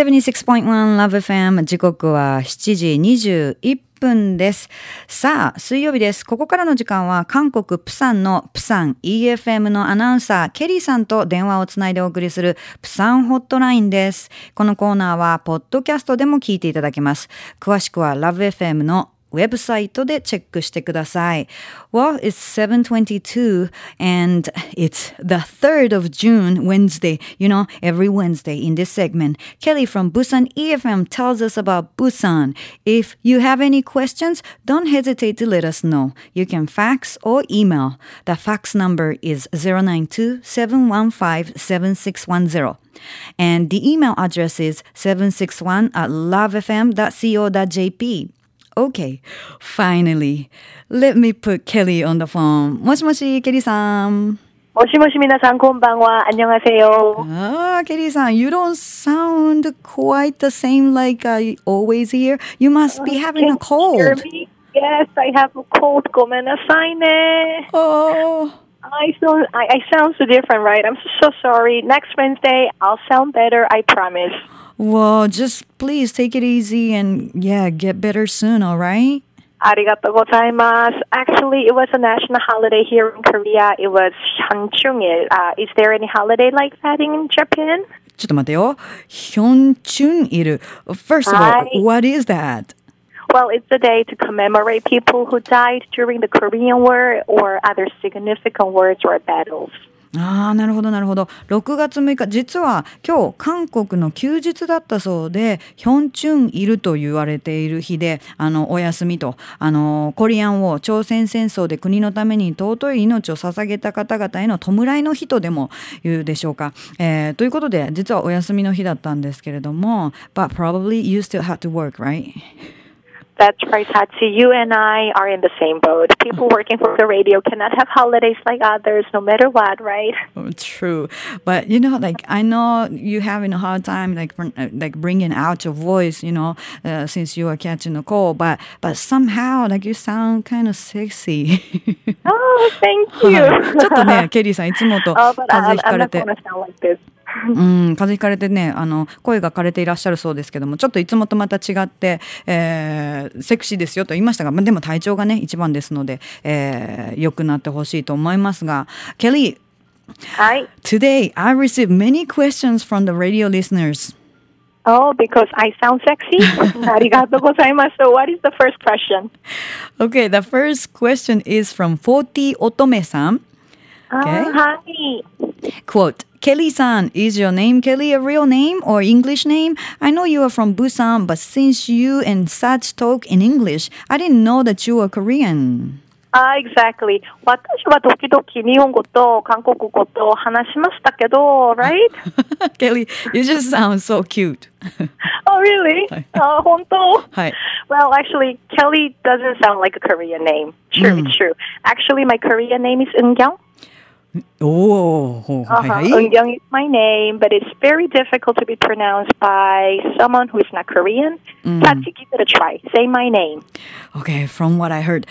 76.1 Love FM 時刻は7時21分です。さあ、水曜日です。ここからの時間は韓国プサンのプサン EFM のアナウンサーケリーさんと電話をつないでお送りするプサンホットラインです。このコーナーはポッドキャストでも聞いていただけます。詳しくは LoveFM のウェブサイトでチェックしてください。Well, it's 722 and it's the 3rd of June, Wednesday. You know, every Wednesday in this segment, Kelly from Busan EFM tells us about Busan. If you have any questions, don't hesitate to let us know. You can fax or email. The fax number is 092 715 7610. And the email address is 761 at lovefm.co.jp. Okay, finally. Let me put Kelly on the phone. もしもし, Kelly さん. もしもし皆さんこんばんは。안녕하세요. Ah, Kelly さん, you don't sound quite the same like I always hear. You must be having a cold. Hear me? Yes, I have a cold. ごめんなさいね. Oh. I sound I, I sound so different, right? I'm so sorry. Next Wednesday, I'll sound better. I promise. Well, just please take it easy and yeah, get better soon, all right? Arigato gozaimasu. Actually, it was a national holiday here in Korea. It was Hyunchungil. Uh, is there any holiday like that in Japan? ちょっと待ってよ。Hyunchungil. First of all, what is that? Well, it's a day to commemorate people who died during the Korean War or other significant wars or battles. ああ、なるほど、なるほど。6月6日、実は今日、韓国の休日だったそうで、ヒョンチュンイルと言われている日で、あの、お休みと、あの、コリアンを朝鮮戦争で国のために尊い命を捧げた方々への弔いの日とでも言うでしょうか。えー、ということで、実はお休みの日だったんですけれども、but probably you still have to work, right? That's right, Tatsi. You and I are in the same boat. People working for the radio cannot have holidays like others, no matter what, right? Oh, true, but you know, like I know you having a hard time, like uh, like bringing out your voice, you know, uh, since you are catching a cold. But but somehow, like you sound kind of sexy. oh, thank you. ちょっとね、ケリーさんいつもと風邪ひかれて。Oh, like うん、風邪ひかれてねあの声が枯れていらっしゃるそうですけどもちょっといつもとまた違って、えー、セクシーですよと言いましたが、まあ、でも体調がね一番ですので、えー、良くなってほしいと思いますがケリー Hi. Today, I received many questions from the radio listeners. Oh, because I sound sexy? Arigato gozaimasu. So what is the first question? Okay, the first question is from 40 Otome-san. Okay. Oh, hi. Quote, Kelly-san, is your name Kelly a real name or English name? I know you are from Busan, but since you and Sach talk in English, I didn't know that you were Korean. Ah, exactly. 私は時々日本語と韓国語と話しましたけど、right? Kelly, you just sound so cute. oh, really? あ、本当はい。Well, actually, Kelly doesn't sound like a Korean name. True, it's true. Actually, my Korean name is Eungyang. Oh, uh-huh. Eungyung is my name, but it's very difficult to be pronounced by someone who is not Korean. Mm. Tatsi, give it a try. Say my name. Okay, from what I heard,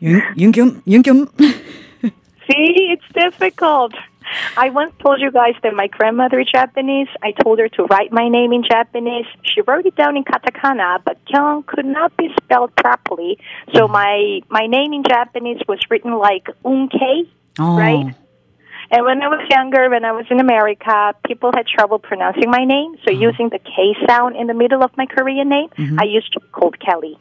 Yoongyum, Yoongyum. See, it's difficult. I once told you guys that my grandmother is Japanese. I told her to write my name in Japanese. She wrote it down in katakana, but Kyung could not be spelled properly. So mm. my my name in Japanese was written like Unke, oh. right? And when I was younger, when I was in America, people had trouble pronouncing my name. So uh-huh. using the K sound in the middle of my Korean name, mm-hmm. I used to be called Kelly.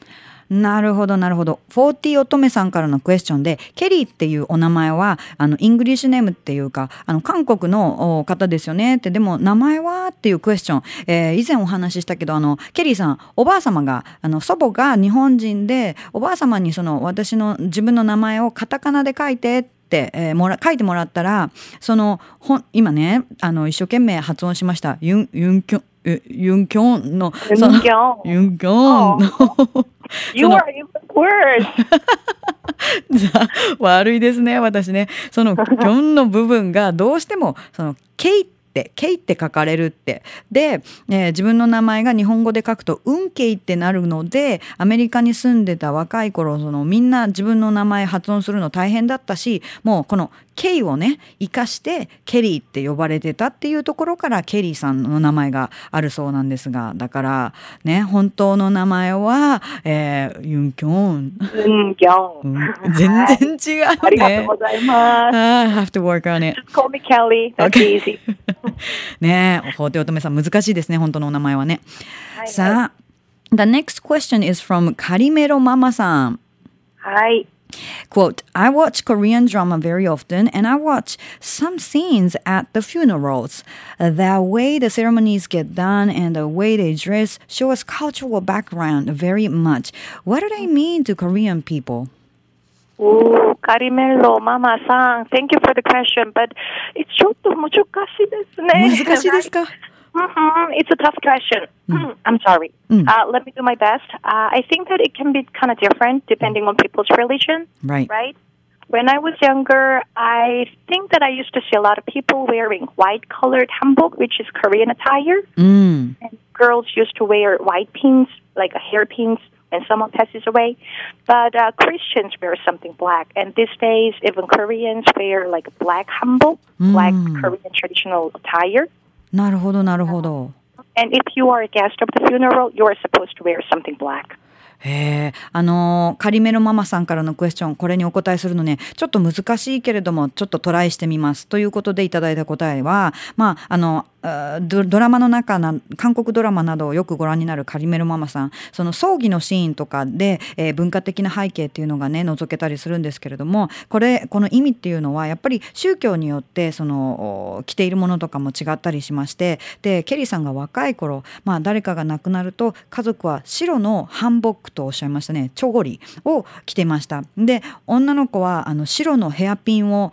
なるほど、なるほど。40乙女さんからのクエスチョンで、ケリーっていうお名前は、あの、 English name っていうか、あの、韓国の方ですよね。って、でも、名前はっていうクエスチョン、えー、以前お話ししたけど、あの、ケリーさん、おばあ様が、あの、祖母が日本人で、おばあ様にその、私の自分の名前をカタカナで書いてって、えー、もら書いてもらったらその今ねあの一生懸命発音しました。ユンユンキョン。ユンキョンのユンキョンユンキョンの You are worse! 悪いですね私ねそのキョンの部分がどうしてもそのケイってケイって書かれるってで、えー、自分の名前が日本語で書くと運慶ってなるのでアメリカに住んでた若い頃そのみんな自分の名前発音するの大変だったしもうこの K をね生かしてケリーって呼ばれてたっていうところからケリーさんの名前があるそうなんですがだからね本当の名前は、えー、ユンキョン、うん、ギョン。うん全然違うね。ありがとうございます。I have to work on it. Just call me Kelly. That's easy. ねえ、法廷乙女さん難しいですね、本当のお名前はね。はいさあ、The next question is from カリメロママさん。はい。Quote, I watch Korean drama very often and I watch some scenes at the funerals. The way the ceremonies get done and the way they dress show us cultural background very much. What do they mean to Korean people? Ooh, Carimelo, Mama San, thank you for the question, but it's ちょっと難しいですね。難しいですか Mhm, It's a tough question. I'm sorry. Uh, let me do my best. Uh, I think that it can be kind of different depending on people's religion, Right. right? When I was younger, I think that I used to see a lot of people wearing white colored hanbok, which is Korean attire. うん。And girls used to wear white pins, like a hairpins, when someone passes away. But uh, Christians wear something black. And these days, even Koreans wear like black hanbok, black Korean traditional attire. なるほど、なるほど。And if you are a guest of the funeral, you are supposed to wear something black. へえ、あのーカリメロママさんからのクエスチョン、これにお答えするのね、ちょっと難しいけれども、ちょっとトライしてみます。ということでいただいた答えは、まあ、あの、あドラマの中な、韓国ドラマなどをよくご覧になるカリメロママさん、その葬儀のシーンとかで、えー文化的な背景っていうのがね、覗けたりするんですけれども、これ、この意味っていうのは、やっぱり宗教によって、その、着ているものとかも違ったりしまして、で、ケリーさんが若い頃、まあ、誰かが亡くなると、家族は白のハンボックとおっしゃいましたね、チョゴリを着てました。で、女の子は、あの、白のヘアピンを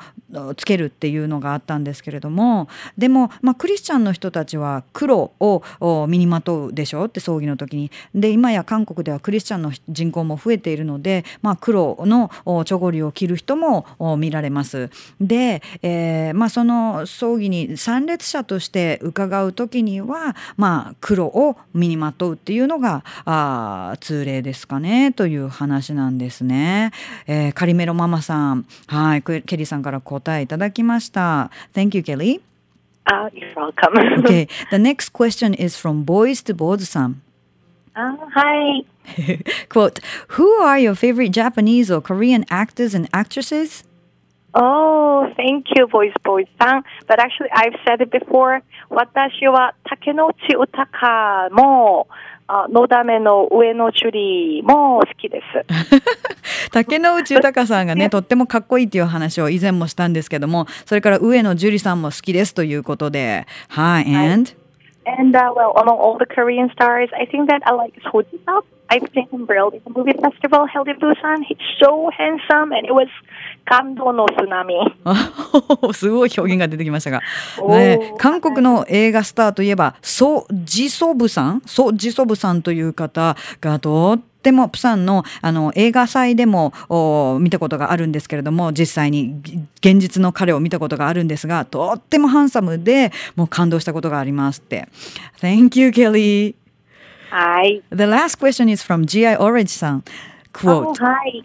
つけるっていうのがあったんですけれども、でも、まあ、クリスチャンの人たちは黒を身にまとうでしょって葬儀の時に。で、今や韓国ではクリスチャンの人口も増えているので、まあ、黒のチョゴリを着る人も見られます。で、えーまあ、その葬儀に参列者として伺う時には、まあ、黒を身にまとうっていうのがあー通例ですかねという話なんですね。えーカリメロママさん、はい、ケケリーさんから答えいただきました。Thank you, Kelly. Uh, you're welcome. Okay, the next question is from Boys to Boards さん。 uh, hi. Quote, Who are your favorite Japanese or Korean actors and actresses? Oh, thank you, voice boy san. But actually, I've said it before. 私は竹野内豊も、 あのだめの上野樹里も好きです。竹野内豊さんがね、とってもかっこいいっていう話を以前もしたんですけども、それから上野樹里さんも好きですということで、はい、and? And uh, well, among all the Korean stars, I think that I like Seo Ji-suk. I've seen him real in the movie festival held in Busan. He's so handsome, and it was 감도 no tsunami. あ すごい表現が出てきましたが、ね、韓国の映画スターといえばソ・ジソブさんソ・ジソブさんという方がとってもプサンのあの映画祭でもお見たことがあるんですけれども実際にぎ現実の彼を見たことがあるんですがとってもハンサムでもう感動したことがありますって。Thank you, Kelly. Hi. The last question is from GI Orange さん。Quote. Oh, hi.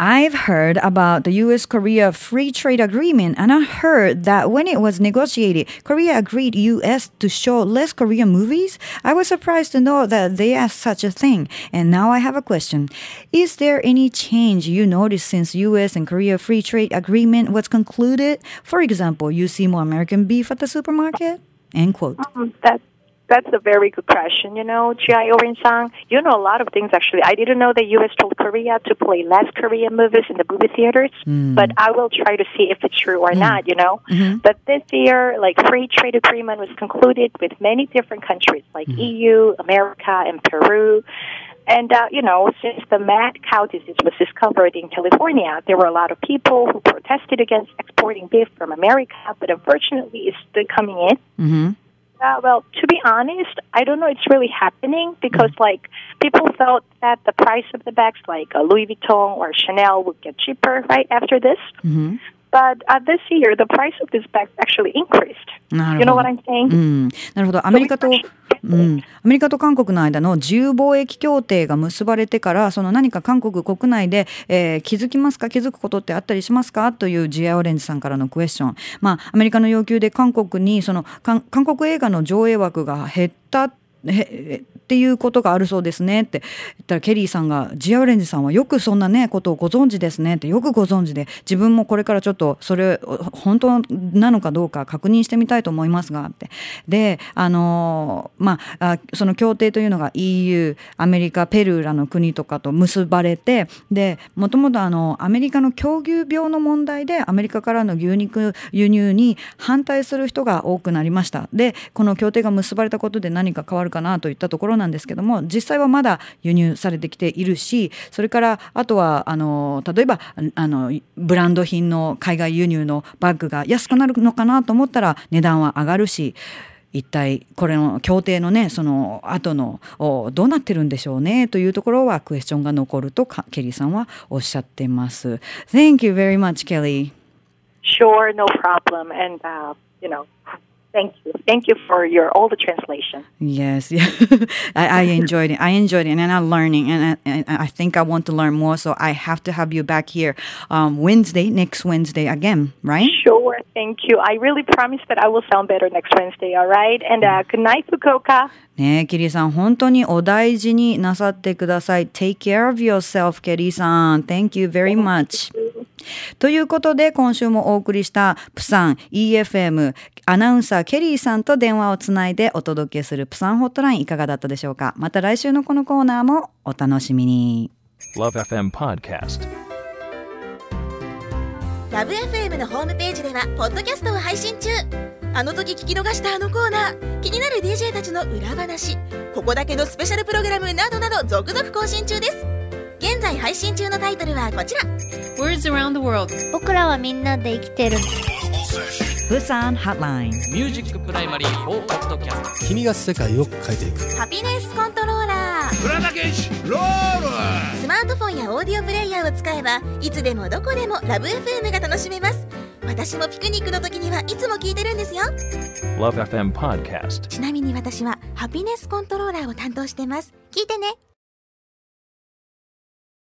I've heard about the US Korea Free Trade Agreement and I heard that when it was negotiated, Korea agreed US to show less Korean movies. I was surprised to know that they asked such a thing. And now I have a question. Is there any change you noticed since US and Korea Free Trade Agreement was concluded? For example, you see more American beef at the supermarket? End quote. Mm, That that's a very good question. You know, G.I. Orin-sang, you know a lot of things actually. I didn't know the U.S. told Korea to play less Korean movies in the movie theaters, but I will try to see if it's true or not. You know, but this year, like free trade agreement was concluded with many different countries like EU, America, and Peru. And, uh, you know, since the mad cow disease was discovered in California, there were a lot of people who protested against exporting beef from America, but unfortunately it's still coming in. Mhm. Uh, well, to be honest, I don't know it's really happening because, like, people felt that the price of the bags, like a Louis Vuitton or Chanel, would get cheaper right after this. Mhm. But uh, this year, the price of these bags actually increased. You know what I'm saying? うん、なるほど。アメリカとうん、アメリカと韓国の間の自由貿易協定が結ばれてからその何か韓国国内で、えー気づきますか気づくことってあったりしますかというジアオレンジさんからのクエスチョン、まあ、アメリカの要求で韓国にその韓韓国映画の上映枠が減ったへっていうことがあるそうですね。って言ったらケリーさんが「ジアオレンジさんはよくそんなねことをご存知ですね」ってよくご存知で自分もこれからちょっとそれ本当なのかどうか確認してみたいと思いますがって。であのまああその協定というのが EU アメリカペルーらの国とかと結ばれてでもともとあのアメリカの狂牛病の問題でアメリカからの牛肉輸入に反対する人が多くなりました。でこの協定が結ばれたことで何か変わるかなといったところなんですけども実際はまだ輸入されてきているしそれからあとはあの例えばあのブランド品の海外輸入のバッグが安くなるのかなと思ったら値段は上がるし一体これの協定のねその後のどうなってるんでしょうねというところはクエスチョンが残るとケリーさんはおっしゃってます。Thank you very much, Kelly. Sure, no problem. And, uh, you know, thank you. Thank you for your all the translation. Yes, yeah. I, I enjoyed it. I enjoyed it, and I'm learning, and I, and I think I want to learn more. So I have to have you back here um, Wednesday, next Wednesday again, right? Sure, thank you. I really promise that I will sound better next Wednesday, all right? And uh, good night, Fukuoka. ねえ、ケリーさん、本当にお大事になさってください。Take care of yourself, ケリーさん。Thank you very much. ということで、今週もお送りした、プサン EFM アナウンサーケリーさんと電話をつないでお届けするプサンホットラインいかがだったでしょうか？また来週のこのコーナーもお楽しみに。Love FM Podcast. Love FM のホームページではポッドキャストを配信中あの時聞き逃したあのコーナー気になる DJ たちの裏話ここだけのスペシャルプログラムなどなど続々更新中です現在配信中のタイトルはこちら。Words around the world. 僕らはみんなで生きてる。プサンホットライン。ミュージックプライマリー4ポッドキャスト君が世界を変えていく。ハピネスコントローラー。スマートフォンやオーディオプレイヤーを使えばいつでもどこでもラブ f m が楽しめます。私もピクニックの時にはいつも聞いてるんですよ。Love FM Podcast. ちなみに私はハピネスコントローラーを担当してます。聞いてね